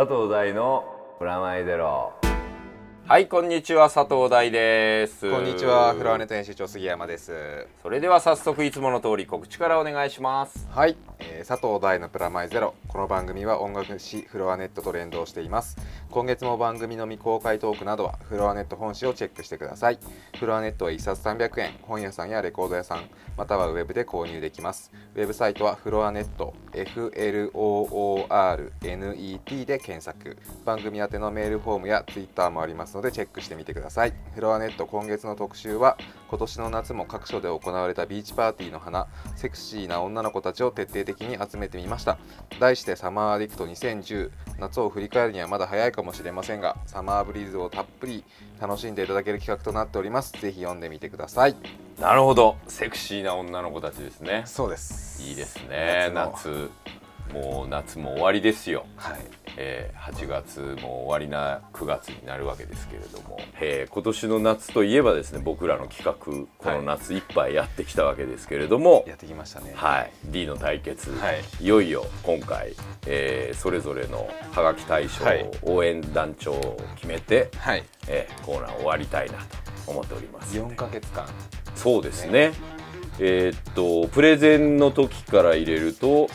佐藤大のプラマイゼロ。はいこんにちは佐藤大です。こんにちはフロアネット編集長杉山です。それでは早速いつもの通り告知からお願いします。はい、えー佐藤大のプラマイゼロ。この番組は音楽誌フロアネットと連動しています。今月も番組の未公開トークなどはフロアネット本誌をチェックしてください。フロアネットは1冊300円。本屋さんやレコード屋さんまたはウェブで購入できます。ウェブサイトはフロアネット FLOORNET で検索。番組宛てのメールフォームやツイッターもありますのでチェックしてみてください。フロアネット今月の特集は今年の夏も各所で行われたビーチパーティーの花セクシーな女の子たちを徹底的に集めてみました。題してサマーアディクト2010夏を振り返るにはまだ早いかもしれませんがサマーブリーズをたっぷり楽しんでいただける企画となっております。ぜひ読んでみてください。なるほど。セクシーな女の子たちですね。そうです。いいですね。夏夏もう夏も終わりですよ。はい。えー8月も終わりな9月になるわけですけれども、えー今年の夏といえばですね僕らの企画この夏いっぱいやってきたわけですけれども、やってきましたね。はい、D の対決、はい。い、よいよ今回、えーそれぞれのはがき大賞、はい。応援団長を決めて、はい。えーコーナー終わりたいなと思っております。4ヶ月間。そうですね。えーっとプレゼンの時から入れると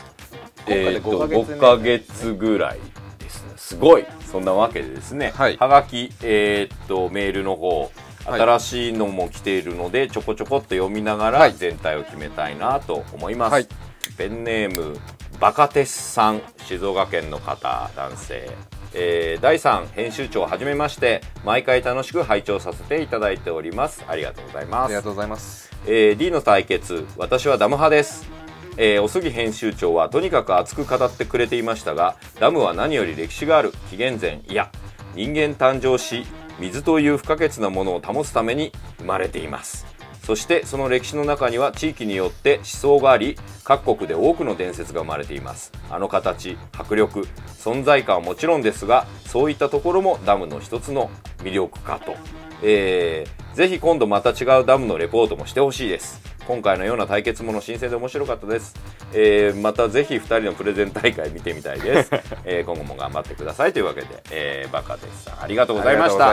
えーっと5 5ヶ月ぐらいですね。すごい。そんなわけでですね、はい。がき、えーっとメールの方はい。新しいのも来ているのでちょこちょこっと読みながらはい。全体を決めたいなと思います、はい。ペンネームバカテスさん。静岡県の方男性。えー、第3編集長はじめまして毎回楽しく拝聴させていただいております。ありがとうございます。ありがとうございます。えー D の対決私はダム派です、えーお杉編集長はとにかく熱く語ってくれていましたがダムは何より歴史がある。紀元前いや人間誕生し水という不可欠なものを保つために生まれています。そしてその歴史の中には地域によって思想があり各国で多くの伝説が生まれています。あの形迫力存在感はもちろんですがそういったところもダムの一つの魅力かと。えーぜひ今度また違うダムのレポートもしてほしいです。今回のような対決もの新鮮で面白かったです、えーまたぜひ2人のプレゼン大会見てみたいです、えー今後も頑張ってくださいというわけで、えーバカですさんありがとうございました。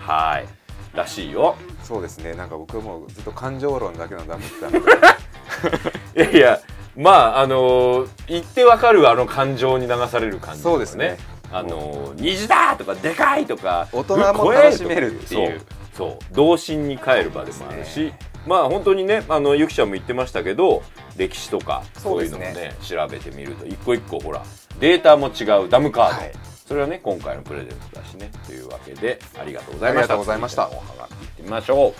はい。らしいよ。そうですね。なんか僕もずっと感情論だけのダムってたので。いやいやまああのー言ってわかるあの感情に流される感じそうですね。あのー虹だとかでかいとか大人も楽しめるっていう。そう。童心に帰る場でもあるし、ねまあ本当にねあのゆきちゃんも言ってましたけど歴史とかそそうういうのですねもね調べてみると一個一個ほらデータも違うダムカード、はい。それはね今回のプレゼントだしねというわけでありがとうございました。ありがとうございました。おはがきいってみましょう、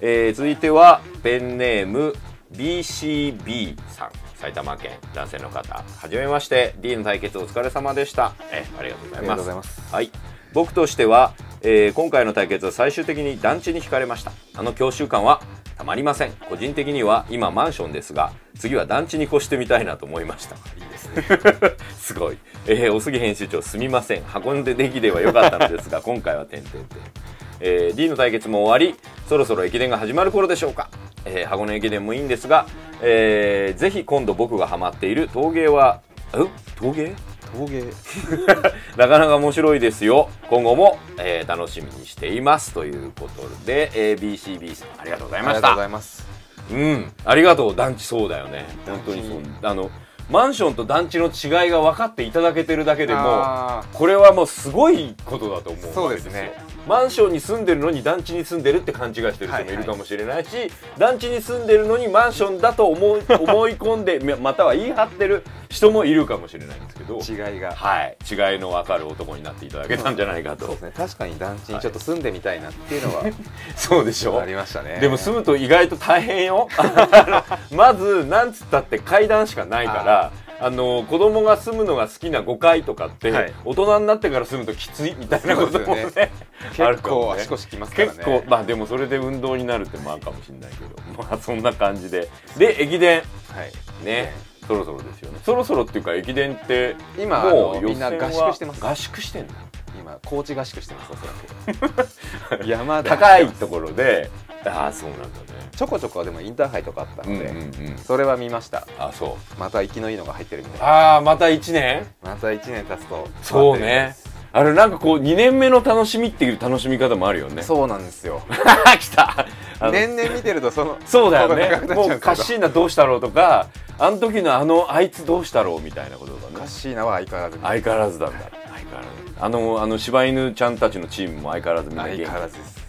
えー続いてはペンネーム BCB さん。埼玉県男性の方。はじめまして。D の対決お疲れ様でした。えありがとうございます。います。はい。僕としては、えー今回の対決は最終的に団地に惹かれました。あの教習感はたまりません。個人的には今マンションですが次は団地に越してみたいなと思いました。いいですね。すごい、えー、お杉編集長すみません。箱根でできればよかったのですが 今回は点々点。えー、D の対決も終わりそろそろ駅伝が始まる頃でしょうか、えー箱根駅伝もいいんですが、えーぜひ今度僕がハマっている陶芸はう陶芸？陶芸 なかなか面白いですよ。今後も、えー楽しみにしていますということで、えー BCB さんありがとうございましありがとうござたいます。うん。ありがとう団地そうだよね。本当にそう。あのマンションと団地の違いが分かっていただけてるだけでもあこれはもうすごいことだと思うそうですねマンションに住んでるのに団地に住んでるって勘違いしてる人もいるかもしれないし、団地に住んでるのにマンションだと思い 思い込んでままたは言い張ってる人もいるかもしれないんですけどー違いが。はい。違いの分かる男になっていただけたんじゃないかと。そうですね。確かに団地にちょっと住んでみたいなっていうのはそうでしょありましたね。でも住むと意外と大変よ。まずなんつったって階段しかないからあの子供が住むのが好きな5階とかって、はい。大人になってから住むときついみたいなこともねそうですよ ある結構足腰きますからね。結構まあでもそれで運動になるってもあるかもしれないけど。まあそんな感じで。で駅伝。はい。ね。そろそろですよね。そろそろっていうか駅伝って今もうみんな合宿してます。合宿してんの？今高知合宿してますおそらく。山で。高いところで。ああそうなんだ。ねちょこちょこでもインターハイとかあったので、うんうんうん。それは見ました。あそう。また生きのいいのが入ってるみたい。なああまた1年。また1年経つとそうね。あれなんかこう2年目の楽しみっていう楽しみ方もあるよね。そうなんですよ。来た。年々見てるとそのそうだよね。もうカッシーナどうしたろうとかあの時のあのあいつどうしたろうみたいなことがね。カッシーナは相変わらず相変わらずなんだ。相変わらず。あのあの柴犬ちゃんたちのチームも相変わらずみんな元気相変わらずです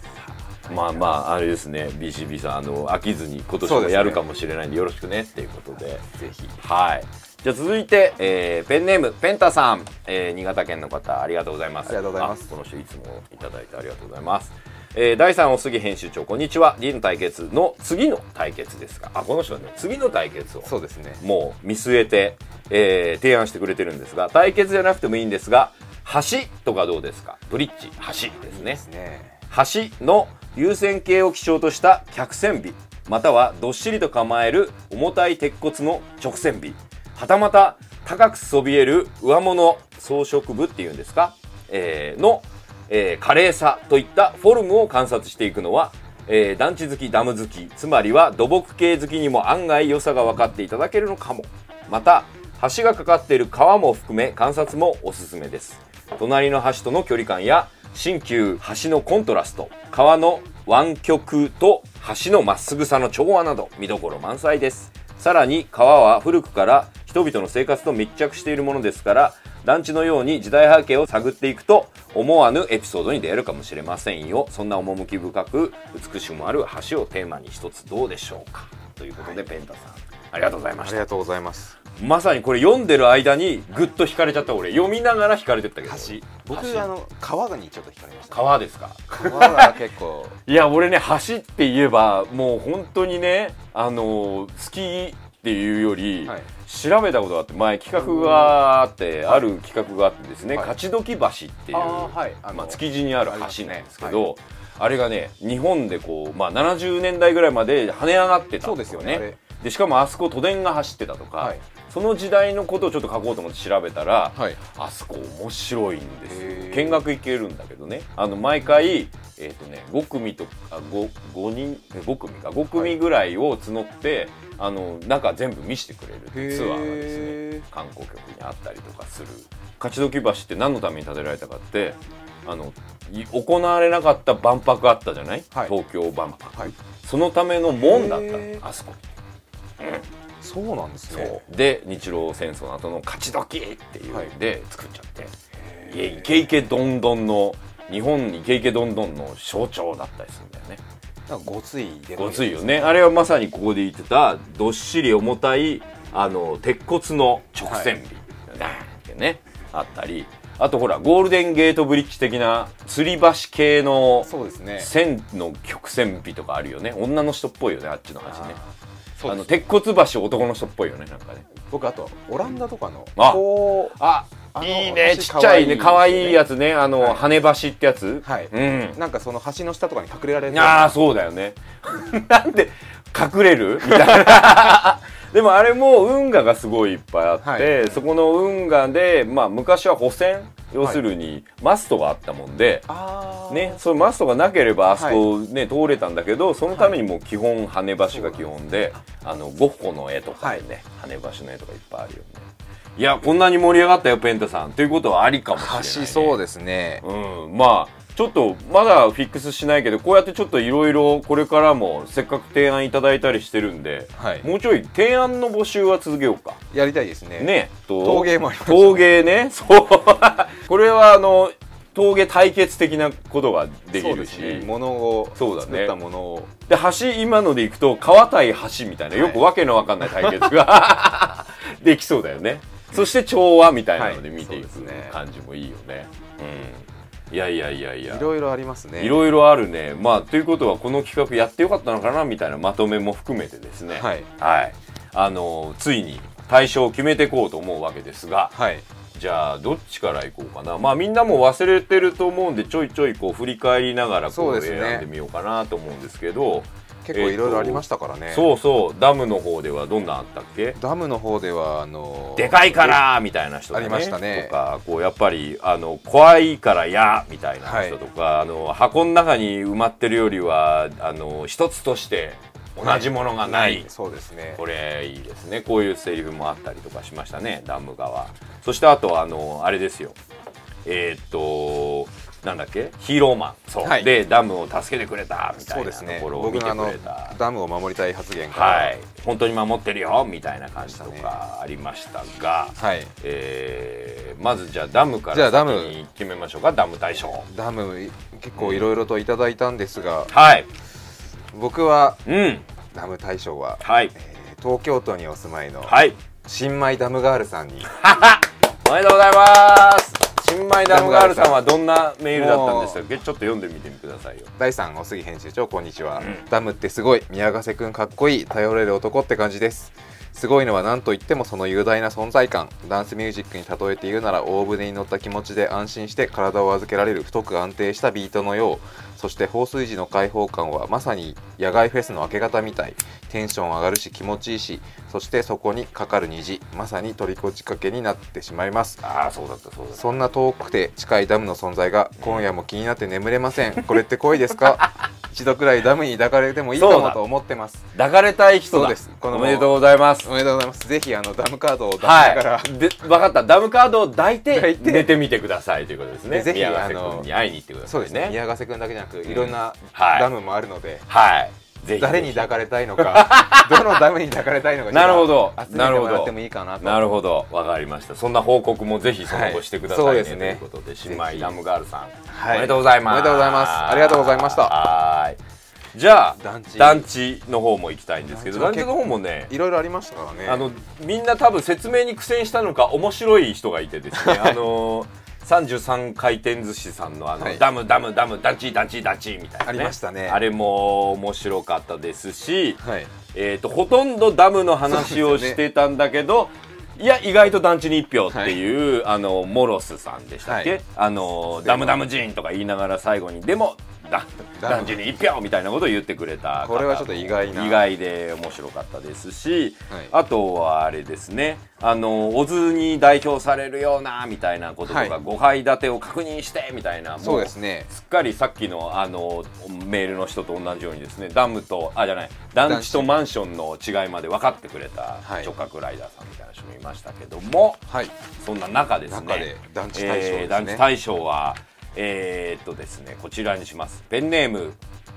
まあまああれですね。BCB さんあの飽きずに今年もやるかもしれないんでよろしくね。っていうことで。ぜひ。はい。じゃあ続いて、えーペンネームペンタさん、えー新潟県の方ありがとうございます。ありがとうございます。あこの人いつもいただいてありがとうございます。えー第3お杉編集長こんにちは。D の対決の次の対決ですがあこの人はね次の対決をそうですね。もう見据えて、えー提案してくれてるんですが対決じゃなくてもいいんですが橋とかどうですか？ブリッジ橋ですね。ですね。橋の優先形を基調とした客船尾またはどっしりと構える重たい鉄骨の直線尾はたまた高くそびえる上物装飾部っていうんですか、えーの、えー華麗さといったフォルムを観察していくのは、えー団地好きダム好きつまりは土木系好きにも案外良さが分かっていただけるのかも。また橋がかかっている川も含め観察もおすすめです。隣の橋との距離感や新旧橋のコントラスト。川の湾曲と橋のまっすぐさの調和など見どころ満載です。さらに川は古くから人々の生活と密着しているものですから団地のように時代背景を探っていくと思わぬエピソードに出会えるかもしれませんよ。そんな趣深く美しくもある橋をテーマに一つどうでしょうか。ということで、ペンタさん。ありがとうございましたありがとうございます。まさにこれ読んでる間にぐっと惹かれちゃった俺。読みながら惹かれてったけど。橋。僕橋あの川にちょっと惹かれました。川ですか？川が結構。いや俺ね橋って言えばもう本当にねあの好きっていうより、はい。調べたことがあって前企画があって、ある企画があってですね、はい。勝どき橋っていう、あーはい。あのまあ、築地にある橋なんですけど、ありますあれがね日本でこう、まあ、70年代ぐらいまで跳ね上がってたんそうですよねでしかもあそこ都電が走ってたとか、はいその時代のことをちょっと書こうと思って調べたら、はい。あそこ面白いんですよ。見学行けるんだけどね。あの毎回えっ、とね5組とあ 5, 5人え5組か。5組ぐらいを募って、あの中全部見せてくれるツアーがですね観光局にあったりとかする。勝どき橋って何のために建てられたかってあのい行われなかった万博あったじゃない、はい。東京万博、はい。そのための門だったあそこそうなんですね。で日露戦争の後の勝ち時っていはいうんで作っちゃって、いやイケイケどんどんの日本イケイケどんどんの象徴だったりするんだよね。ごついでごついよね。あれはまさにここで言ってたどっしり重たいあの鉄骨の直線尾、なんてねあったり。あとほらゴールデンゲートブリッジ的な吊り橋系の線の曲線美とかあるよね。女の人っぽいよねあっちの橋ねあの鉄骨橋男の人っぽいよねなんかね。僕あとオランダとかのあこうあいいね橋ちっちゃいね可愛いやつつねあの、はい。羽橋ってやつ。はい。うん。なんかその橋の下とかに隠れられるああそうだよね。なんで隠れる？みたいなでもあれも運河がすごいいっぱいあって、はい。そこの運河でまあ昔は保線要するにマストがあったもんで、あー。ね、そのマストがなければあそこね、通れたんだけどそのためにもう基本羽橋が基本で、あのゴッホの絵とかでね、羽橋の絵とかいっぱいあるよね。いやこんなに盛り上がったよペンタさん。ということはありかもしれない、ね、橋そうですね。うん、まあちょっとまだフィックスしないけどこうやってちょっといろいろこれからもせっかく提案いただいたりしてるんで、はい。もうちょい提案の募集は続けようか。やりたいですね。ねと陶芸もあります。陶芸ねそう。これはあの陶芸対決的なことができるし。ね。物をそうだね。作ったものを。で橋今のでいくと川対橋みたいなよくわけのわかんない対決が できそうだよね。そして調和みたいなので見ていく感じもいいよね、うん、いやいやいやいや。いろいろありますね。いろいろあるね。まあということはこの企画やってよかったのかなみたいなまとめも含めてですね。はい。はい。あのついに対象を決めていこうと思うわけですが。はい。じゃあどっちからいこうかな。まあみんなも忘れてると思うんでちょいちょいこう振り返りながらこう選んでみようかなと思うんですけど結構いろいろありましたからね、そうそうダムの方ではどんなあったっけ？ダムの方ではあのでかいからみたいな人が、ね、ありましたね。とかこうやっぱりあの怖いからやみたいな人とか、あの箱の中に埋まってるよりはあの一つとして同じものがない、はい。そうですね。これいいですね。こういうセリフもあったりとかしましたねダム側。そしてあとあのあれですよ。えーっとなんだっけ？ヒーローマン。そう、はい。でダムを助けてくれた。みたいうなとそですね。ころを見てくれた。ダムを守りたい発言から。はい。本当に守ってるよ。みたいな感じとかありましたが、はい。えーまずじゃあダムからじゃあダム。先に決めましょうか。ダム大賞ダム結構いろいろといただいたんですが、はい。僕はうん。ダム大賞は、はい。えー東京都にお住まいのはい。新米ダムガールさんに。おめでとうございます新米ダムガールさんはどんなメールだったんでしたっけ？ちょっと読んでみてくださいよ。第3お杉編集長こんにちは、うん。ダムってすごい宮ヶ瀬くんかっこいい頼れる男って感じです。すごいのは何といってもその雄大な存在感。ダンスミュージックに例えて言うなら大船に乗った気持ちで安心して体を預けられる太く安定したビートのよう。そして放水時の開放感はまさに野外フェスの明け方みたいテンション上がるし気持ちいいしそしてそこにかかる虹まさに虜仕掛けになってしまいます。ああそうだったそうだった。そんな遠くて近いダムの存在が今夜も気になって眠れません。これって恋ですか？一度くらいダムに抱かれてもいいかもと思ってます。抱かれたい人だ。そうです。このおめでとうございます。おめでとうございます。ぜひあのダムカードを出しはながら、い。で分かった。ダムカードを抱いて寝てみてくださいということですね。でぜひ宮ヶ瀬君に会いに行ってくださいうそですね。宮ヶ瀬くんだけじゃなく、いろんなはい。ダムもあるので、はいぜひ誰に抱かれたいのか、どのダムに抱かれたいのか、なるほど。集めてもらってもいいかなと。なるほど。分かりました。そんな報告もぜひその後してくださいね、はいそうですね。ということで新米ダムガールさん、はい。おめでとうございます。おめでとうございます。ありがとうございました。はい。じゃあ団地。団地の方も行きたいんですけど団地の方もねいろいろありましたからね。あのみんな多分説明に苦戦したのか面白い人がいてですね。あの33回転寿司さんのあの、はい。ダムダムダムダチダチダチみたいな、ね、ありましたね。あれも面白かったですし、はい。えー、とほとんどダムの話をしてたんだけど、い。や意外と団地に1票っていう、あのモロスさんでしたっけ、はい。あのダムダムジーンとか言いながら最後にでもだダム団地に1票みたいなことを言ってくれた方これはちょっと意外な。意外で面白かったですし、はい。あとはあれですね。あのオズに代表されるようなみたいなこととか、はい。5階建てを確認してみたいなもそうですね。すっかりさっきのあのメールの人と同じようにですねダムとあじゃない団地とマンションの違いまで分かってくれたはい。直角ライダーさんみたいな人もいましたけども、はい。そんな中ですね。中で団地大賞ね。えー団地大賞はえーっとですねこちらにします。ペンネーム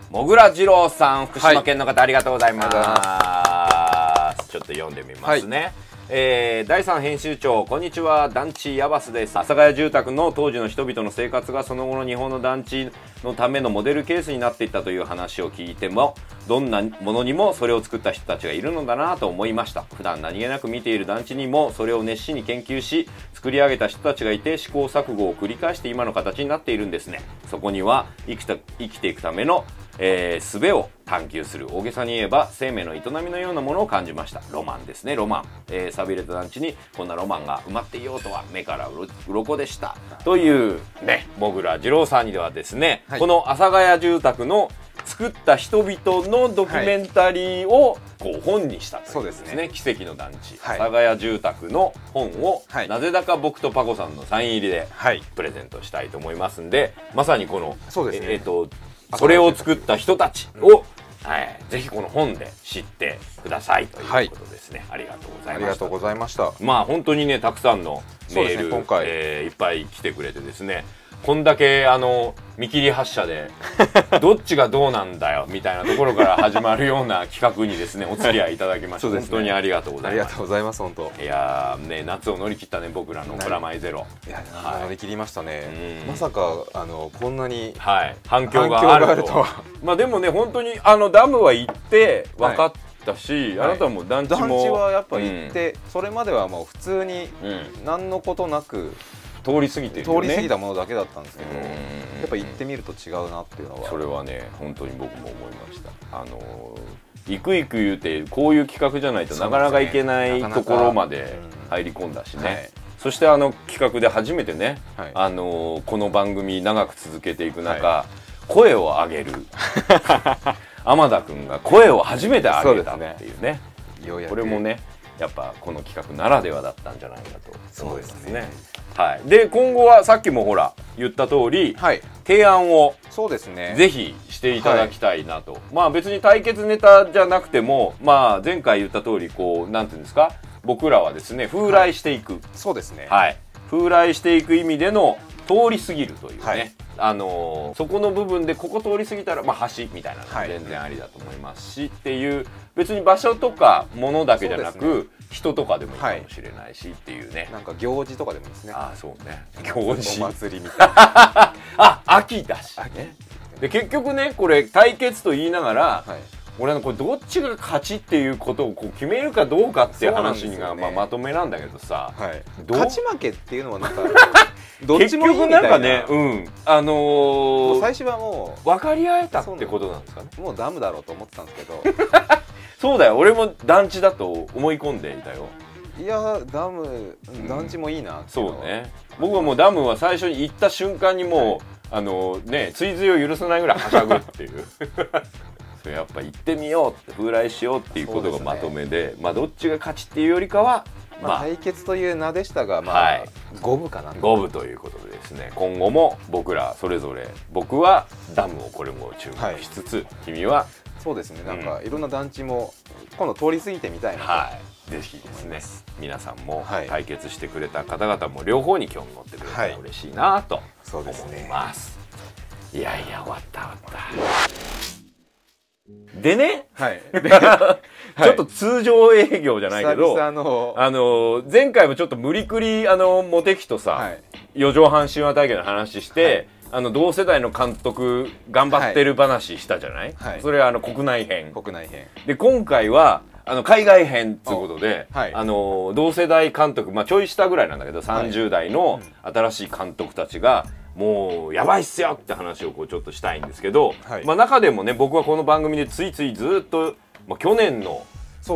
もぐら二郎さん福島県の方、ありがとうございます。ちょっと読んでみますね、えー第3編集長こんにちは。団地ヤバスです。阿佐ヶ谷住宅の当時の人々の生活がその後の日本の団地のためのモデルケースになっていったという話を聞いてもどんなものにもそれを作った人たちがいるのだなと思いました。普段何気なく見ている団地にもそれを熱心に研究し作り上げた人たちがいて試行錯誤を繰り返して今の形になっているんですね。そこには生きた生きていくためのえー、術を探求する大げさに言えば生命の営みのようなものを感じました。ロマンですね。ロマン、えー、寂れた団地にこんなロマンが埋まっていようとは目からうろ鱗でした。というねもぐら二郎さんにではですね、はい。この阿佐ヶ谷住宅の作った人々のドキュメンタリーをこう本にしたというそうですね。奇跡の団地、はい。阿佐ヶ谷住宅の本を、はい。なぜだか僕とパコさんのサイン入りではい。プレゼントしたいと思いますんでまさにこのそうですね。ええっとそれを作った人たちを、はい、ぜひこの本で知ってくださいということですね、ありがとうございました。ありがとうございました。まあ本当にねたくさんのメール、ね今回。えーいっぱい来てくれてですねこんだけあの見切り発車で どっちがどうなんだよみたいなところから始まるような企画にですねお付き合いいただきまして、ね。本当にありがとうござありがいますとうございます、本当。いやーね夏を乗り切ったね僕らのプラマイゼロ。いや、はい。乗り切りましたね。う。ん。まさか、あの、こんなに。はい、反響があるとまあでもね本当にあのダムは行って分かったし、はい。あなたも団地も団地はやっぱ行って、それまではもう普通に。うんうん。何のことなく、通り過ぎてる通よね。り過ぎたものだけだったんですけど。うん。やっぱ行ってみると違うなっていうのは。それはね本当に僕も思いました。あのー行く行く言うてこういう企画じゃないとなかなか行けないところまで入り込んだしね、はい。そしてあの企画で初めてね、はい。あのーこの番組長く続けていく中、声を上げる。天田君が声を初めて上げたっていうね。ようやく。これもねやっぱこの企画ならではだったんじゃないかと思いますね。そうですね。はい、で今後はさっきもほら言った通りはい。提案をそうですね。ぜひしていただきたいなと、まあ別に対決ネタじゃなくてもまあ前回言った通りこうなんていうんですか？僕らはですね風来していく、そうですね。はい、風来していく意味での通り過ぎるというね、はい。あのーそこの部分でここ通り過ぎたら、まあ、橋みたいなのもはい。全然ありだと思いますし、っていう別に場所とか物だけじゃなく、人とかでもいいかもしれないしっていうね、なんか行事とかでもいいですね。ああそうね。行事お祭りみたいな。あ秋だしね。で結局ねこれ対決と言いながら、はい俺はこれどっちが勝ちっていうことをこう決めるかどうかっていう話にが、まあ、まとめなんだけどさ、はい。勝ち負けっていうのはなんか どっ結ちもいい局みたな。ないんかねうん。あのー、最初はも分かり合えたってことなんですかね。うもうダムだろうと思ってたんですけど。そうだよ。俺も団地だと思い込んでいたよ。いやダム団地もいいなっていそうのは。ね。僕はもうダムは最初に行った瞬間にもう、あのね追随を許さないぐらいはしゃぐっていうそれやっぱ行ってみようって風来しようっていうことがまとめでまあどっちが勝ちっていうよりかはまあ、まあ対決という名でしたがまあ、はい。五分かな。五分ということでですね。今後も僕らそれぞれ僕はダムをこれも注目しつつ、君はそうですね。なんかいろんな団地も今度通り過ぎてみたいな。と、はい。ぜひですね。皆さんもはい。対決してくれた方々も両方に興味持ってくれたらはい。嬉しいなとそう思いですね。ます。いやいや終わった終わった。でね、はい。ちょっと通常営業じゃないけど、あの前回もちょっと無理くりあのモテキとさ、はい。四畳半神話体験の話して、あの同世代の監督頑張ってる話したじゃない、はい。それはあの国内編。国内編。で今回はあの海外編ということで、あはい。あの同世代監督、まあ、ちょい下ぐらいなんだけど30代の新しい監督たちが、もうやばいっすよって話をこうちょっとしたいんですけど、はい。まあ、中でもね僕はこの番組でついついずっと、まあ、去年の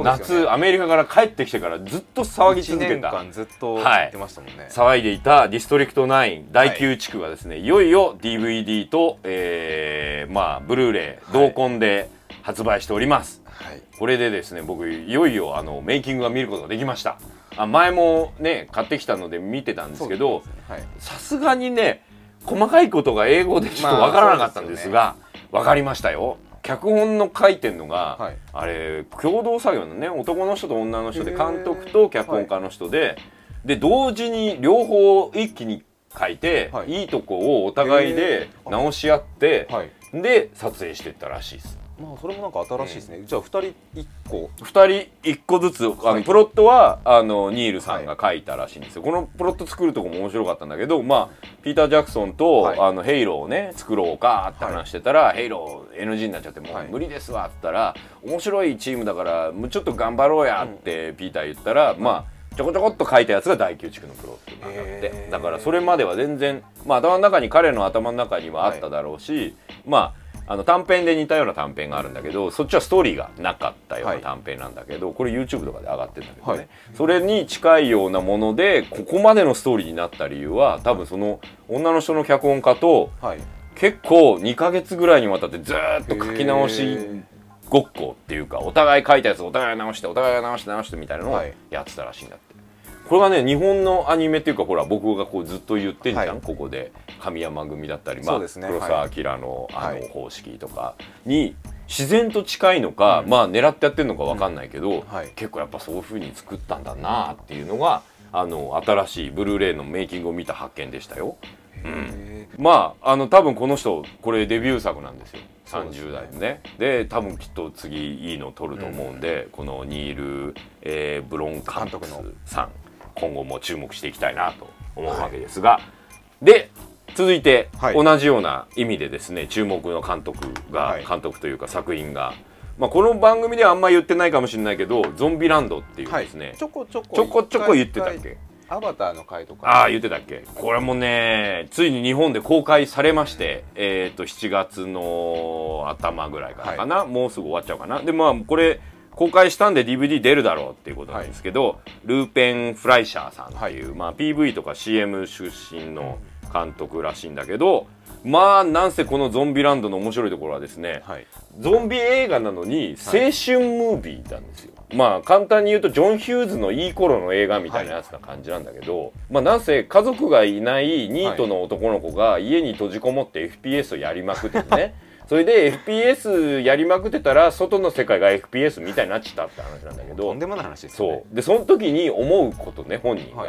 夏、よね。アメリカから帰ってきてからずっと騒ぎ1続けた。年間ずっとはい。言ってましたもんね、騒いでいたディストリクト9第9地区がですね、い、よいよ DVD と、えーまあブルーレイ同梱で発売しております、はい。これでですね僕いよいよあのメイキングが見ることができました。あ前もね買ってきたので見てたんですけどはい。さすがにね細かいことが英語でちょっとわからなかったんですが、わかりましたよ。脚本の書いてんのが、はい。あれ共同作業のね男の人と女の人で監督と脚本家の人で、で同時に両方一気に書いて、はい。い、いとこをお互いで直し合って、はい。で撮影していったらしいですまあそれもなんか新しいですね、じゃあ2人1個。2人1個ずつあの、はい。プロットはあのニールさんが書いたらしいんですよ、このプロット作るとこも面白かったんだけどまあピーター・ジャクソンと、はい。あのヘイローをね作ろうかって話してたら、ヘイロー NG になっちゃってもうはい。無理ですわって言ったら面白いチームだからもうちょっと頑張ろうやってピーター言ったら、まあちょこちょこっと書いたやつが第9地区のプロットになって。へー。だからそれまでは全然、まあ、頭の中に彼の頭の中にはあっただろうし、まああの短編で似たような短編があるんだけどそっちはストーリーがなかったようなはい。短編なんだけど、これ YouTube とかで上がってるんだけどね、はい。それに近いようなものでここまでのストーリーになった理由は多分その女の人の脚本家とはい。結構2ヶ月ぐらいにわたってずーっと書き直しごっこっていうかお互い書いたやつお互い直してお互い直して直してみたいなのをはい。やってたらしいんだって、これがね日本のアニメっていうかほら僕がこうずっと言ってんじゃん、はい。ここで神山組だったり、まあね黒澤明の,、あのはい。方式とかに自然と近いのか、まあ狙ってやってるのかわかんないけど、はい。結構やっぱそういう風に作ったんだなっていうのがあの新しいブルーレイのメイキングを見た発見でしたよ。へまああの多分この人これデビュー作なんですよ。30そうですね。代でね。で多分きっと次いいの撮ると思うんで、このニール、えーブロン監督監督の。さん今後も注目していきたいなと思うわけですが、で続いて、はい。同じような意味でですね注目の監督が、はい。監督というか作品が、まあ、この番組ではあんま言ってないかもしれないけど「ゾンビランド」っていうはいですね、ちょこちょこちょこちょこ言ってたっけ？アバターの回とか。ああ言ってたっけ？これもねついに日本で公開されまして、えっ、と7月の頭ぐらいからかな、もうすぐ終わっちゃうかな？でまあこれ公開したんで DVD 出るだろうっていうことなんですけど、ルーペン・フライシャーさんっていう、まあ、PV とか CM 出身の監督らしいんだけどまあなんせこのゾンビランドの面白いところはですね、はい。ゾンビ映画なのに青春ムービーなんですよ、まあ簡単に言うとジョン・ヒューズのいい頃の映画みたいなやつな感じなんだけど、まあなんせ家族がいないニートの男の子が家に閉じこもって FPS をやりまくってね。それで FPS やりまくってたら外の世界が FPS みたいになっちゃったって話なんだけどとんでもない話ですよね。そう。でその時に思うことね本人が、は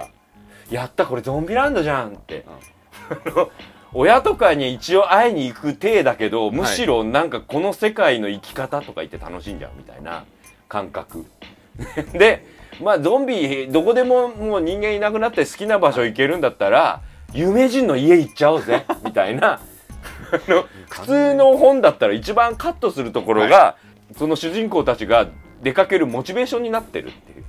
い。やったこれゾンビランドじゃんって、あの 親とかに一応会いに行く体だけどむしろなんかこの世界の生き方とか言って楽しんじゃうみたいな感覚。でまあゾンビどこでももう人間いなくなって好きな場所行けるんだったら有名人の家行っちゃおうぜ みたいな。あの普通の本だったら一番カットするところが、その主人公たちが出かけるモチベーションになってるっていう。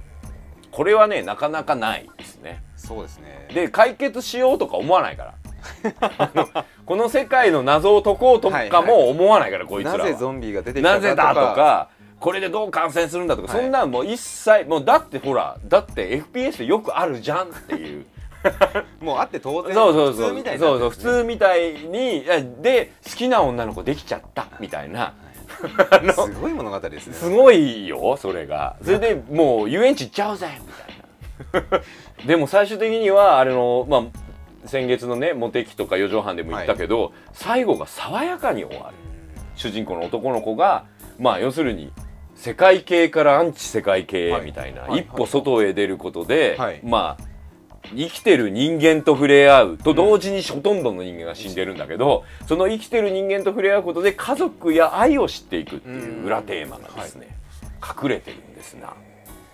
これはねなかなかないですねそうですね。で解決しようとか思わないから。この世界の謎を解こうとかも思わないから、こいつらは。なぜゾンビが出てきたかなぜだとかこれでどう感染するんだとか、はい。そんなんもう一切もうだってほらだって FPS でよくあるじゃんっていう。もうあって当然そうそうそう。普通みたいにそうそう普通みたいにで好きな女の子できちゃったみたいな。すごい物語ですね。すごいよそれが。それでもう遊園地行っちゃおうぜみたいなでも最終的にはあれのまあ先月のねモテ期とか四畳半でも言ったけど、最後が爽やかに終わる。主人公の男の子がまあ要するに世界系からアンチ世界系みたいな、はい。はい一歩外へ出ることで、はい。まあ生きてる人間と触れ合うと同時にほとんどの人間が死んでるんだけど、その生きてる人間と触れ合うことで家族や愛を知っていくっていう裏テーマがですね、隠れてるんですな。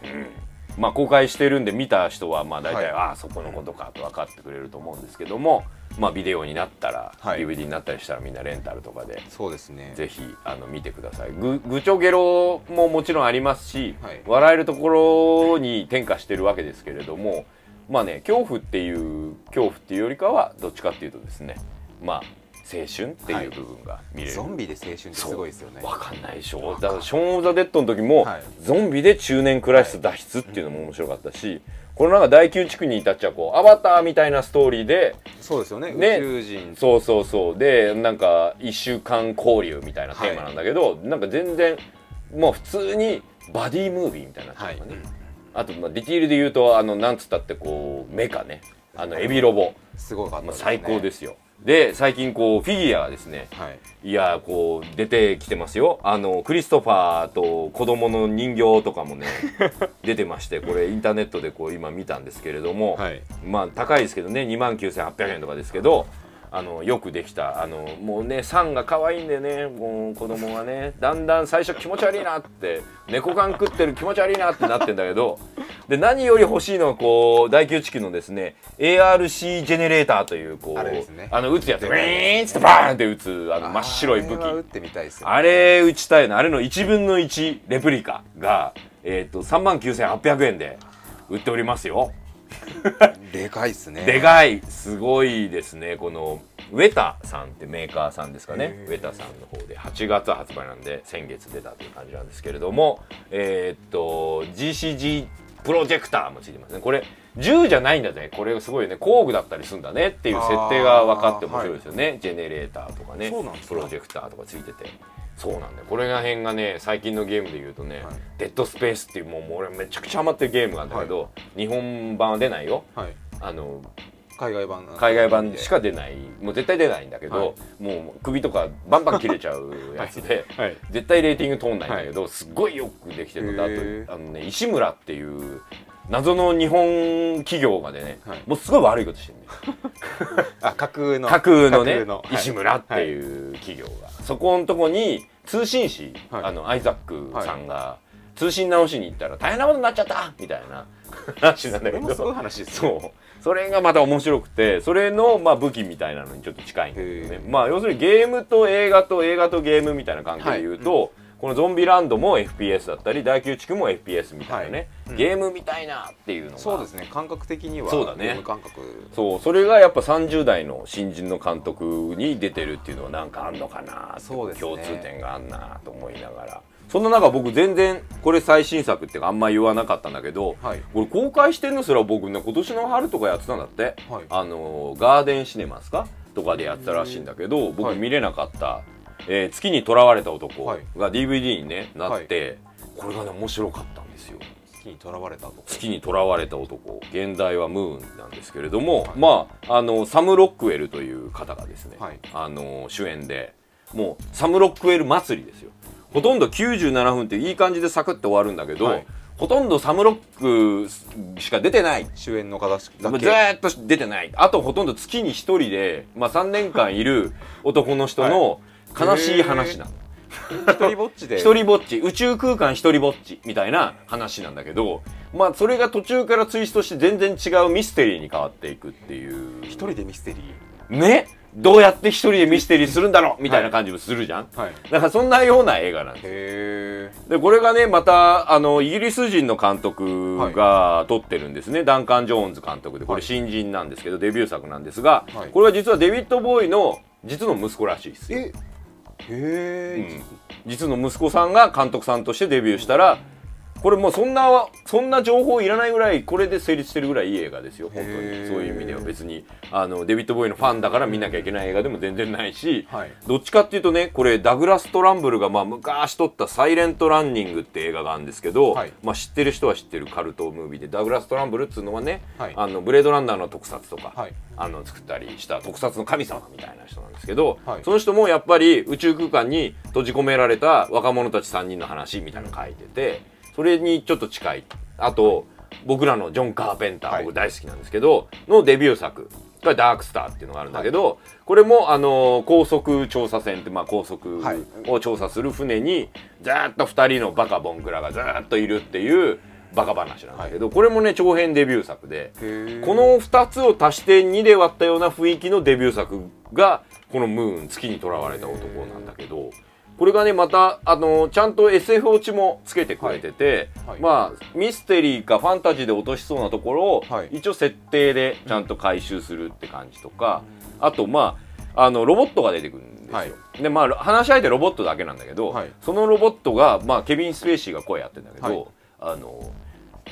うんまあ公開してるんで見た人はまあ大体、はい。ああそこのことかと分かってくれると思うんですけども、まあ、ビデオになったら、はい。DVD になったりしたらみんなレンタルとかでそうですね。ぜひあの見てください。ぐ愚痴ゲロももちろんありますし、はい。笑えるところに転化してるわけですけれどもまあね恐怖っていう恐怖っていうよりかはどっちかっていうとですねまあ青春っていう部分が見れる、ゾンビで青春ってすごいですよね。わかんない。でしょ。だからショーン・オブ・ザ・デッドの時も、はい。ゾンビで中年クラス脱出っていうのも面白かったし、このなんか第9地区に至っちゃこうアバターみたいなストーリーでそうですよね。ね。宇宙人。そうそうそう。でなんか1週間交流みたいなテーマなんだけど、なんか全然もう普通にバディムービーみたいになっちゃうのね、あとまあディティールで言うとあのなんつったってこうメカね。あのエビロボ、すごかったね。最高ですよで最近こうフィギュアがですね。はい。いやこう出てきてますよ。あのクリストファーと子供の人形とかもね 出てましてこれインターネットでこう今見たんですけれども、はい。まあ高いですけどね2万9800円とかですけどあのよくできた。あのもうねサンが可愛いんでね。もう子供がね。だんだん最初気持ち悪いなって。猫缶食ってる気持ち悪いなってなってんだけど。で何より欲しいのはこう第9地区のですね ARC ジェネレーターというこうあね。あの打つやつウィーンってバーンって打つあの真っ白い武器。あれは撃ってみたいですよあれ打ちたいの。あれの1分の1レプリカが、えー、と3万9800円で売っておりますよでかいっすね。でかい。すごいですね。このウェタさんってメーカーさんですかね。ウェタさんの方で。8月発売なんで先月出たという感じなんですけれども。えーっと GCG プロジェクターもついてますね。これ銃じゃないんだねこれすごいね。工具だったりするんだね。っていう設定が分かって面白いですよね、ジェネレーターとかね。プロジェクターとかついててそうなんだよ。これが辺がね最近のゲームで言うとね、はい。デッドスペースっていうもう俺めちゃくちゃハマってるゲームがあるんだけど、日本版は出ないよ。はい。あの海外版。海外版しか出ない。もう絶対出ないんだけど、はい。もう首とかバンバン切れちゃうやつで、はい。絶対レーティング通んないんだけど、すっごいよくできてるのへー。であとあのね石村っていう謎の日本企業がでね、はい。もうすごい悪いことしてるね あ架空の。架空のねはい。石村っていう企業が、そこのとこに通信士、はい。あのアイザックさんが通信直しに行ったら大変なことになっちゃったみたいな 話なんだけど。それ話ですねそう。それがまた面白くてそれのまあ武器みたいなのにちょっと近いんだけどね。まあ要するにゲームと映画と映画とゲームみたいな関係で言うと、このゾンビランドも FPS だったり第9地区も FPS みたいなね、はい。うん。ゲームみたいなっていうのが。そうですね。感覚的にはそうだね。ゲーム感覚。そうそれがやっぱ30代の新人の監督に出てるっていうのはなんかあんのかなそうですね。共通点があんなと思いながら。そんな中僕全然これ最新作ってあんま言わなかったんだけど、はい。これ公開してるのすら僕ね今年の春とかやってたんだって、はい。あのガーデンシネマスかとかでやってたらしいんだけど、僕はい。見れなかった、えー月にとらわれた男はい。が DVD に、ね、なって、これがね面白かったんですよ。月にとらわれたと月にとらわれた男。現代はムーンなんですけれども、まああのサム・ロックウェルという方がですね、はい。あの主演でもうサム・ロックウェル祭りですよ。ほとんど97分っていい感じでサクッと終わるんだけど、はい。ほとんどサム・ロックしか出てない。主演の方だずけーっと出てない。あとほとんど月に一人で、まあ、3年間いる男の人の悲しい話なの、一人ぼっちで。一人ぼっち宇宙空間一人ぼっちみたいな話なんだけどまあそれが途中からツイストして全然違うミステリーに変わっていくっていう。一人でミステリー？ね？どうやって一人でミステリーするんだろうみたいな感じもするじゃん、はい。だからそんなような映画なんです。へでこれがねまたあのイギリス人の監督が撮ってるんですね、ダンカン・ジョーンズ監督で。これはい。新人なんですけど、デビュー作なんですが、はい。これは実はデビッド・ボーイの実の息子らしいですよ。えへえ、うん。実の息子さんが監督さんとしてデビューしたらこれもうそんなそんな情報いらないぐらいこれで成立してるぐらいいい映画ですよ本当に。そういう意味では別にあのデビッド・ボーイのファンだから見なきゃいけない映画でも全然ないし、はい。どっちかっていうとねこれダグラス・トランブルがまあ昔撮った「サイレント・ランニング」って映画があるんですけど、はい。まあ、知ってる人は知ってるカルトムービーでダグラス・トランブルっつうのはね、はい。あのブレードランナーの特撮とか、はい。あの作ったりした特撮の神様みたいな人なんですけど、はい。その人もやっぱり宇宙空間に閉じ込められた若者たち3人の話みたいなの書いててそれにちょっと近い。あと僕らのジョン・カーペンター、はい。僕大好きなんですけどのデビュー作がダークスターっていうのがあるんだけど、これもあの高速調査船って、まあ、高速はい。を調査する船にずーっと2人のバカボンクラがずーっといるっていうバカ話なんだけど、これもね長編デビュー作で。この2つを足して2で割ったような雰囲気のデビュー作がこの「ムーン月にとらわれた男」なんだけどこれがねまたあのちゃんと SF 落ちもつけてくれてて、はい。はい。まあミステリーかファンタジーで落としそうなところを、はい。一応設定でちゃんと回収するって感じとか、あとまああのロボットが出てくるんですよ、はい。でまあ話し相手ロボットだけなんだけど、はい。そのロボットが、まあ、ケビン・スペーシーが声やってんだけど、はい。あの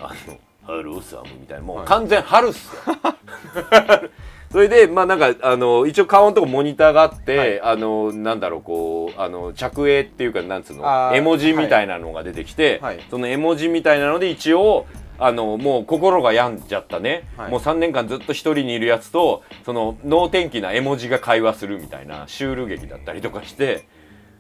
あの Hello Sam みたいなもうはい。完全 HAL っすよ それでまあなんかあの一応顔のとこモニターがあって、はい。あのなんだろうこうあの着影っていうかなんつうの絵文字みたいなのが出てきて、はい。その絵文字みたいなので一応あのもう心が病んじゃったね、はい。もう3年間ずっと一人にいるやつとその能天気な絵文字が会話するみたいなシュール劇だったりとかして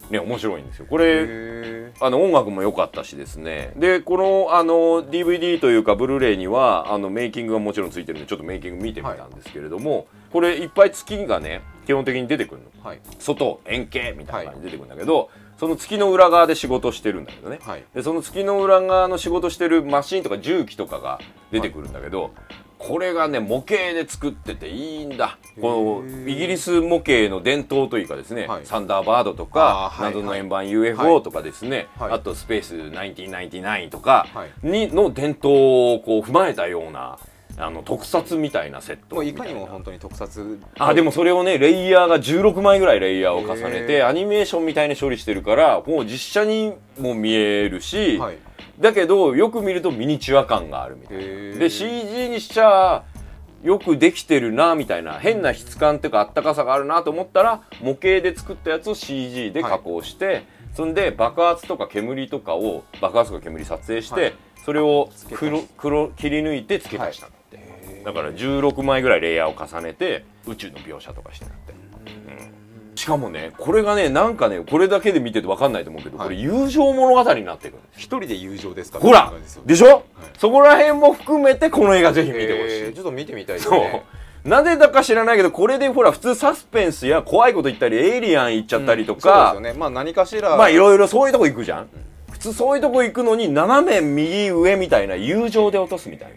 ね面白いんですよ。これへあの音楽も良かったしですね。でこのあの DVD というかブルーレイにはあのメイキングがもちろんついてるんでちょっとメイキング見てみたんですけれども、これいっぱい月がね基本的に出てくるの。ーはい。外円形みたいな感じで出てくるんだけど、その月の裏側で仕事してるんだけどね、はい。でその月の裏側の仕事してるマシンとか重機とかが出てくるんだけど、これがね模型で作ってていいんだ。このイギリス模型の伝統というかですね、はい。サンダーバードとかはい謎の円盤は UFO いとかですね、はい。あとスペース1999とかはい。にの伝統をこう踏まえたようなあの特撮みたいなセットもういかにも本当に特撮。あでもそれをねレイヤーが16枚ぐらいレイヤーを重ねてアニメーションみたいに処理してるからもう実写にも見えるし、はいだけどよく見るとミニチュア感があるみたいな。で CG にしちゃよくできてるなみたいな。変な質感っていうかあったかさがあるなと思ったら模型で作ったやつを CG で加工して、そんで爆発とか煙とかを爆発とか煙撮影して、はい。それを黒黒切り抜いて付け足したって、へー。だから16枚ぐらいレイヤーを重ねて宇宙の描写とかしてなってしかもねこれがねなんかねこれだけで見てて分かんないと思うけど、はい。これ友情物語になってくる一人で友情ですか？ほらでしょ、そこら辺も含めてこの映画ぜひ見てほしい、へーちょっと見てみたいですそう。ねなぜだか知らないけどこれでほら普通サスペンスや怖いこと言ったりエイリアン行っちゃったりとか、そうですよね。まあ何かしら。まあいろいろそういうとこ行くじゃん、普通そういうとこ行くのに斜め右上みたいな友情で落とすみたいな。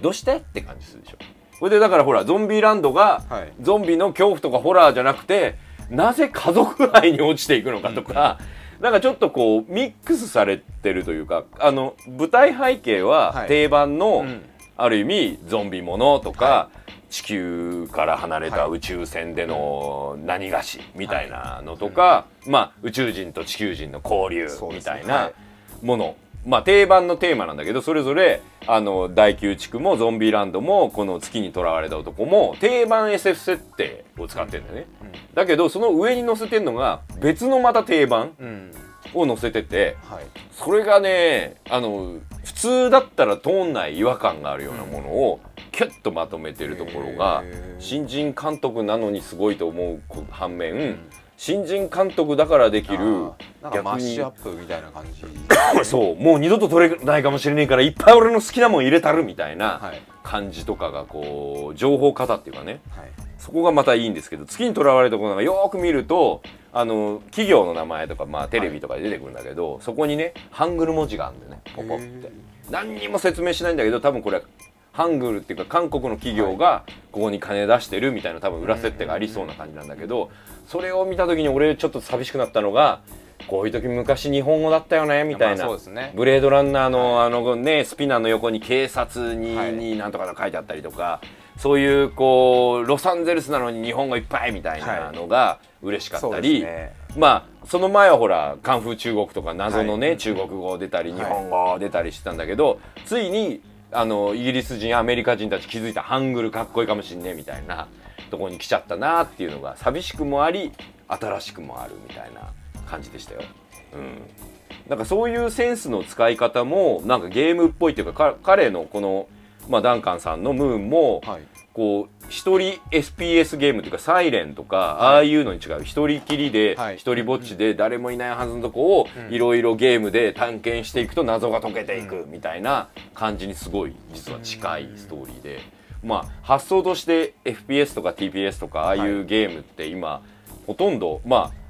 どうして？って感じするでしょ。これでだからほらゾンビランドが、はい。ゾンビの恐怖とかホラーじゃなくてなぜ家族愛に落ちていくのかとか、なんかちょっとこうミックスされてるというかあの舞台背景ははい。定番の、うん。ある意味ゾンビものとか、は地球から離れたはい。宇宙船での何がしみたいなのとか、まあ宇宙人と地球人の交流みたいなはい。ものまあ定番のテーマなんだけどそれぞれあの第9地区もゾンビランドもこの月にとらわれた男も定番 SF 設定を使ってんだよね、だけどその上に載せてんのが別のまた定番うん。を載せててはい。それがねあの普通だったら通んない違和感があるようなものをキュッとまとめてるところが新人監督なのにすごいと思う反面、新人監督だからできるなんかマッシュアップみたいな感じ。そうもう二度と取れないかもしれないからいっぱい俺の好きなもん入れたるみたいなはい。感じとかがこう情報型っていうかね。はい。そこがまたいいんですけど月にとらわれたことがよーく見るとあの企業の名前とか、まあ、テレビとかで出てくるんだけど、そこにねハングル文字があるんだよねポポって。何にも説明しないんだけど多分これハングルっていうか韓国の企業がここに金出してるみたいな多分裏設定がありそうな感じなんだけどそれを見た時に俺ちょっと寂しくなったのがこういう時昔日本語だったよねみたいな。まあそうですね。ブレードランナーのあのねスピナーの横に警察に,、はなんとか書いてあったりとかそういうこうロサンゼルスなのに日本語いっぱいみたいなのが嬉しかったり、そうですね。まあその前はほらカンフー中国とか謎のね、はい中国語出たりはい。日本語出たりしてたんだけど、ついにあのイギリス人アメリカ人たち気づいた。ハングルかっこいいかもしんねみたいなとこに来ちゃったなっていうのが寂しくもあり新しくもあるみたいな感じでしたよ。うん。なんかそういうセンスの使い方もなんかゲームっぽいっていうかか彼のこの、まあ、ダンカンさんのムーンもはい。こう一人 SPS ゲームっていうかサイレンとか、ああいうのに違う。一人きりではい。一人ぼっちで誰もいないはずのとこをいろいろゲームで探検していくと謎が解けていくみたいな感じにすごい実は近いストーリーでまあ発想として FPS とか TPS とかああいうゲームって今ほとんどまあ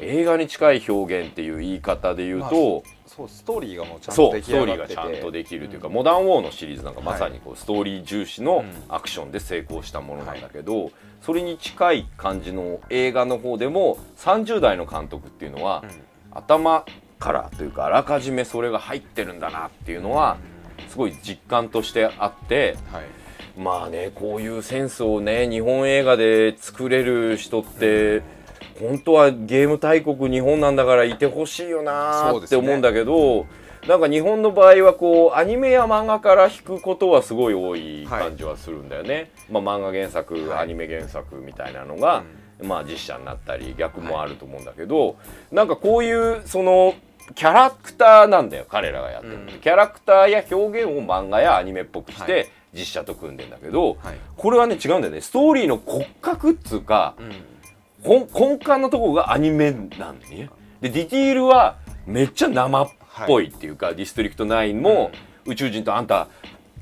映画に近い表現っていう言い方で言うまあと、そうストーリーがもうちゃんそうと出来ストーリーがちゃんとできるというか、モダンウォーのシリーズなんかまさにこうストーリー重視のうん。アクションで成功したものなんだけど、それに近い感じの映画の方でも30代の監督っていうのは、頭からというかあらかじめそれが入ってるんだなっていうのはすごい実感としてあってはいまあねこういうセンスをね日本映画で作れる人って、本当はゲーム大国日本なんだからいてほしいよなーって思うんだけど、なんか日本の場合はこうアニメや漫画から引くことはすごい多い感じはするんだよね。まあ、漫画原作、はい。アニメ原作みたいなのが、まあ実写になったり逆もあると思うんだけど、なんかこういうそのキャラクターなんだよ彼らがやってる、うん。キャラクターや表現を漫画やアニメっぽくして、はい実写と組んでんだけど、はい。これはね違うんだよね。ストーリーの骨格っつうかうん。根根幹のところがアニメなんだよね。でディティールはめっちゃ生っぽいっていうか、ディストリクト9も、宇宙人とあんた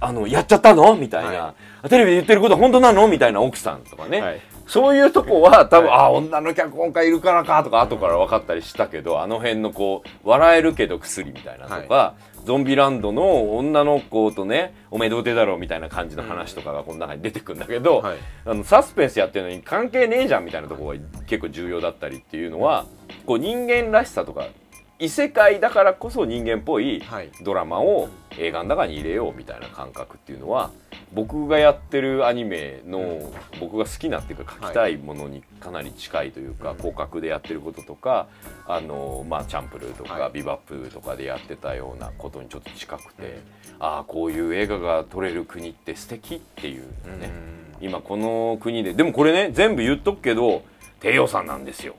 あのやっちゃったのみたいな、はテレビで言ってること本当なのみたいな奥さんとかね、はい。そういうとこは多分、はいあ女の脚本家いるからかとか後から分かったりしたけど、あの辺のこう笑えるけど薬みたいなのとか、ゾンビランドの女の子とねおめえ童貞だろうみたいな感じの話とかがこの中に出てくるんだけど、はい。あのサスペンスやってるのに関係ねえじゃんみたいなところが結構重要だったりっていうのはこう人間らしさとか異世界だからこそ人間っぽいはい。ドラマを映画の中に入れようみたいな感覚っていうのは僕がやってるアニメの僕が好きなっていうか描きたいものにかなり近いというかうん。広角でやってることとかあのまあチャンプルーとはい。かビバップとかでやってたようなことにちょっと近くてああこういう映画が撮れる国って素敵っていううん。ね今この国ででもこれね全部言っとくけど低予算なんですよ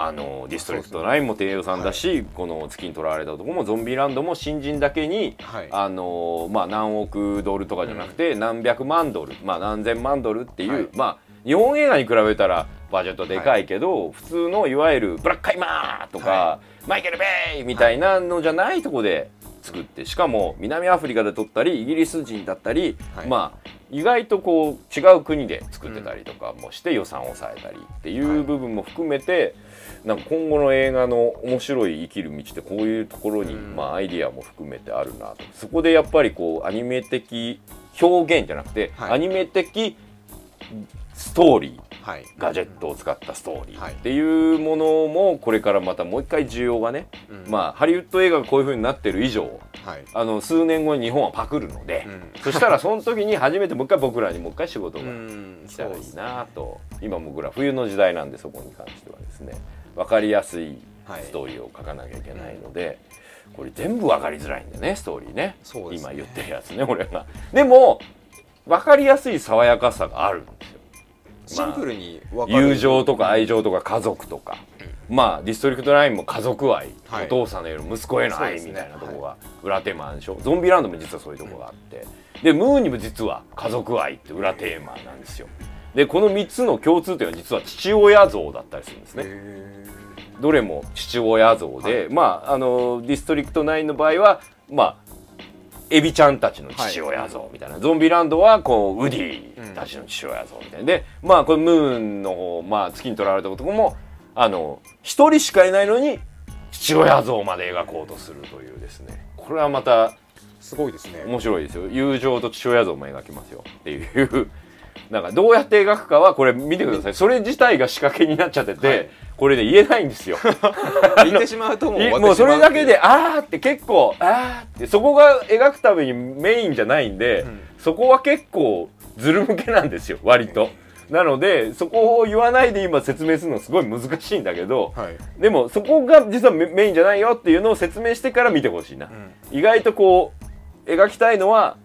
あのディストリクト9も低予算だし、この月にとらわれた男もゾンビランドも新人だけにはい。あのまあ何億ドルとかじゃなくて、何百万ドルまあ何千万ドルっていう、はい。まあ日本映画に比べたらバジェットでかいけど、普通のいわゆるブラックカイマーとか、はマイケル・ベイみたいなのじゃないとこで作ってしかも南アフリカで撮ったりイギリス人だったり、はい。まあ意外とこう違う国で作ってたりとかもして予算を抑えたりっていう部分も含めて、なんか今後の映画の面白い生きる道ってこういうところに、うん。まあ、アイディアも含めてあるなと。そこでやっぱりこうアニメ的表現じゃなくて、はい。アニメ的ストーリー。はいガジェットを使ったストーリーはい。っていうものもこれからまたもう一回需要がね、うん。まあハリウッド映画がこういう風になってる以上はい。あの数年後に日本はパクるので、うん。そしたらその時に初めてもう一回僕らにもう一回仕事がうん。来たらいいなと。今僕ら冬の時代なんでそこに関してはですね分かりやすいはい。ストーリーを書かなきゃいけないので、これ全部分かりづらいんだねストーリーね。ね。今言ってるやつね俺がでも分かりやすい爽やかさがあるんですよシンプルに分かる友情とか愛情とか家族とか、まあディストリクト9も家族愛、はい。お父さんのより息子への愛みたいなところが裏テーマでしょ、ゾンビランドも実はそういうところがあって、でムーンにも実は家族愛って裏テーマなんですよ。でこの3つの共通点は実は父親像だったりするんですね。へどれも父親像で、まああのディストリクト9の場合はまあエビちゃんたちの父親像みたいな、ゾンビランドはこうウディたちの父親像みたいな、でまあこれムーンの方、まあ、月にとらわれたとこもあの一人しかいないのに父親像まで描こうとするというですね。これはまたーすごいですね。面白いですよ。友情と父親像も描きますよ。っていうなんかどうやって描くかはこれ見てください。それ自体が仕掛けになっちゃってて、はい。これで言えないんですよ。言ってしまうともうもうそれだけであーって結構あーってそこが描くためにメインじゃないんで、うん。そこは結構ずる向けなんですよ割と。なのでそこを言わないで今説明するのすごい難しいんだけどはい、でもそこが実はメメインじゃないよっていうのを説明してから見てほしいな。うん。意外とこう描きたいのは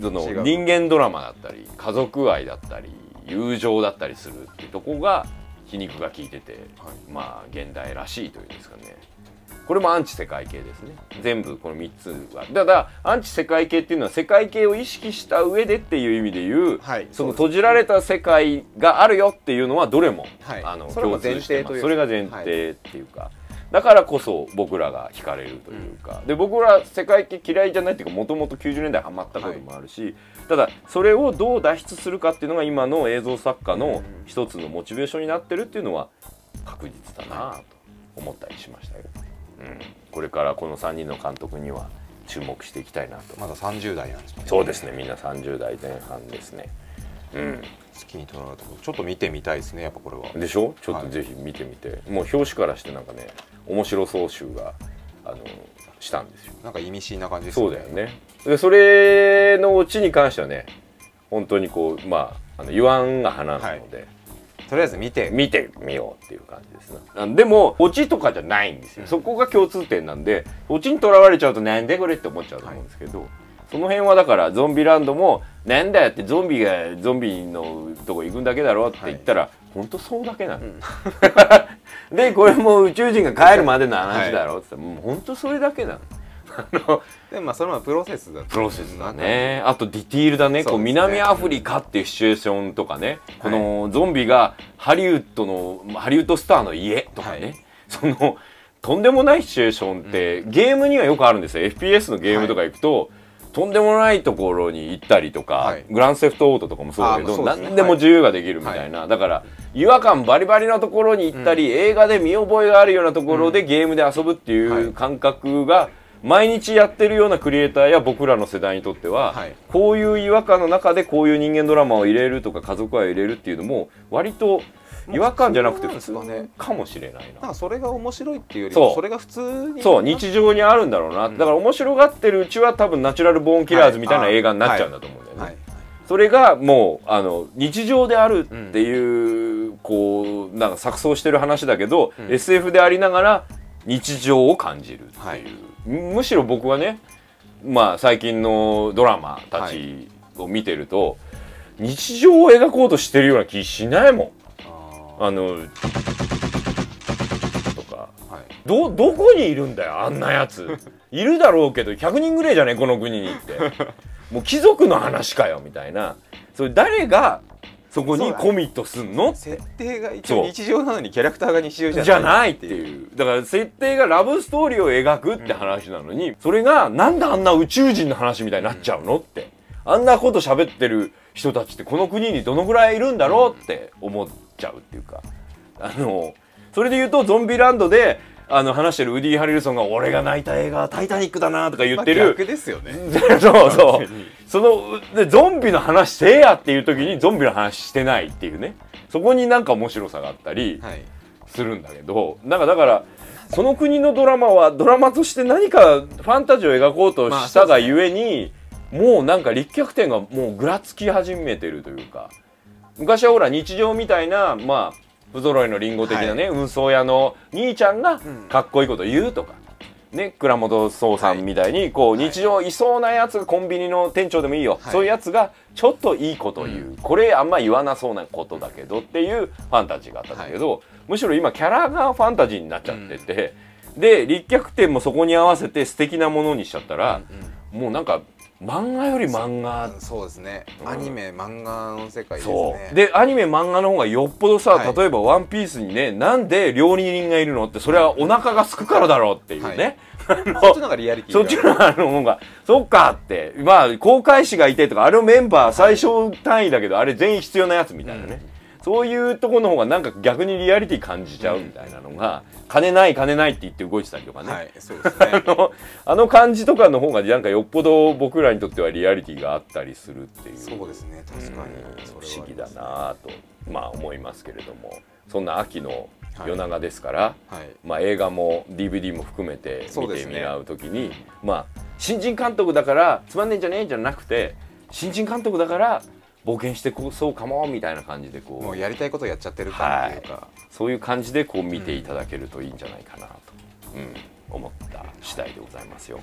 その人間ドラマだったり家族愛だったり友情だったりするっていうとこが皮肉が効いてて、はい。まあ現代らしいというんですかね。これもアンチ世界系ですね。全部この3つはただアンチ世界系っていうのは世界系を意識した上でっていう意味で言う、はい。その閉じられた世界があるよっていうのはどれも、はい。あの共通してます。それが前提っていうか、だからこそ僕らが惹かれるというか、で僕ら世界系嫌いじゃないっていうかもともと90年代ハマったこともあるし、ただそれをどう脱出するかっていうのが今の映像作家の一つのモチベーションになってるっていうのは確実だなと思ったりしましたよ、うん、これからこの3人の監督には注目していきたいなと。まだ30代なんですね。そうですね。みんな30代前半ですね。うん。好きにとらわれたことちょっと見てみたいですねやっぱこれは。でしょ？ちょっとぜひ見てみて、もう表紙からしてなんかね面白そう集があのしたんですよ。なんか意味深な感じですそうだよね。でそれのオチに関してはね本当にこうまああの言わんが花なので、とりあえず見て。見てみようっていう感じですねあでもオチとかじゃないんですよ、そこが共通点なんでオチにとらわれちゃうとなんでこれって思っちゃうと思うんですけど、その辺はだからゾンビランドもなんだよってゾンビがゾンビのとこ行くんだけだろって言ったら、本当そうだけなの、でこれも宇宙人が帰るまでの話だろって言ったら、もう本当それだけなの あのでもまあそれもプロセスだプロセスだね。あとディティールだね。こう南アフリカっていうシチュエーションとかね、このゾンビがハリウッドのハリウッドスターの家とかね、はい。そのとんでもないシチュエーションって、ゲームにはよくあるんですよ。FPS のゲームとか行くと、とんでもないところに行ったりとか、はい。グランセフトオートとかもそうだけど、ね。何でも自由ができるみたいな、だから違和感バリバリなところに行ったり、映画で見覚えがあるようなところでゲームで遊ぶっていはいう感覚が毎日やってるようなクリエイターや僕らの世代にとっては、はい。こういう違和感の中でこういう人間ドラマを入れるとか家族愛を入れるっていうのも割と違和感じゃなくてまあ普通かねかもしれないな。なんかそれが面白いっていうよりもそれが普通にそう日常にあるんだろうな、だから面白がってるうちは多分ナチュラルボーンキラーズみたいなはい映画になっちゃうんだと思うんだよね、はいそれがもうあの日常であるっていう、こうなんか錯綜してる話だけど、ん。SF でありながら日常を感じるっていう、むむしろ僕はねまあ最近のドラマたちを見てると、日常を描こうとしてるような気しないもんああのとか。ーはい。どどこにいるんだよあんなやつ。いるだろうけど100人ぐらいじゃねこの国にって。もう貴族の話かよみたいな。それ誰がそこにコミットすんの？設定が一応日常なのにキャラクターが日常じゃないじゃないっていう。だから設定がラブストーリーを描くって話なのに、それがなんであんな宇宙人の話みたいになっちゃうのって。あんなこと喋ってる人たちってこの国にどのぐらいいるんだろうって思っちゃうっていうか。あのそれで言うとゾンビランドであの話してるウディ・ハリルソンが「俺が泣いた映画はタイタニックだな」とか言まあってる、逆ですよね。そうそう。そのでゾンビの話してやっていう時にゾンビの話してないっていうね。そこになんか面白さがあったりはい。するんだけど。なんかだからその国のドラマはドラマとして何かファンタジーを描こうとしたがゆえに、もうなんか立脚点がもうぐらつき始めてるというか昔はほら日常みたいなまあ不揃いのリンゴ的なね、運送屋の兄ちゃんがかっこいいこと言うとか、ね、倉本壮さんみたいにこうはい。日常いそうなやつがコンビニの店長でもいいよ、はい。そういうやつがちょっといいこと言う、これあんま言わなそうなことだけどっていうファンタジーがあったんだけど、むしろ今キャラがファンタジーになっちゃってて、で立脚点もそこに合わせて素敵なものにしちゃったら、もうなんか漫画より漫画。そうですね、うん。アニメ漫画の世界ですそねう。でアニメ漫画の方がよっぽどさ、はい。例えば「ワンピースにねなんで料理人がいるのってそれはお腹が空くからだろうっていうね、あのそっちの方がリアリティそっちのあの方がそっかって。まあ航海士がいてとかあれのメンバー最小単位だけどあれ全員必要なやつみたいなね、そういうところの方がなんか逆にリアリティ感じちゃうみたいなのが、金ない金ないって言って動いてたりとかね、はいそうですね。あのあの感じとかの方がなんかよっぽど僕らにとってはリアリティがあったりするっていうそうですね確かに。不思議だなと。まあ思いますけれどもそんな秋の夜長ですから、はい。まあ、映画も DVD も含めて見てみ合う時に、まあ新人監督だからつまんねえんじゃねえじゃなくて新人監督だから冒険してこうそうかもみたいな感じでこうもうやりたいことやっちゃってる感っていうか、そういう感じでこう見ていただけるといいんじゃないかなと、うん、思った次第でございますよ。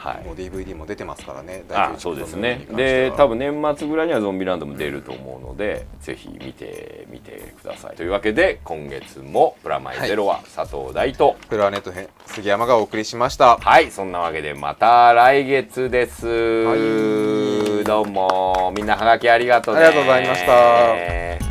はい。もう DVD も出てますからねあそうですね。で多分年末ぐらいにはゾンビランドも出ると思うので、ぜひ見てみてください。というわけで今月も「プラマイゼロ」は佐藤大とプラネット編杉山がお送りしました。はい、そんなわけでまた来月です、はい。どうも。みんなハガキありがとうね。ありがとうございました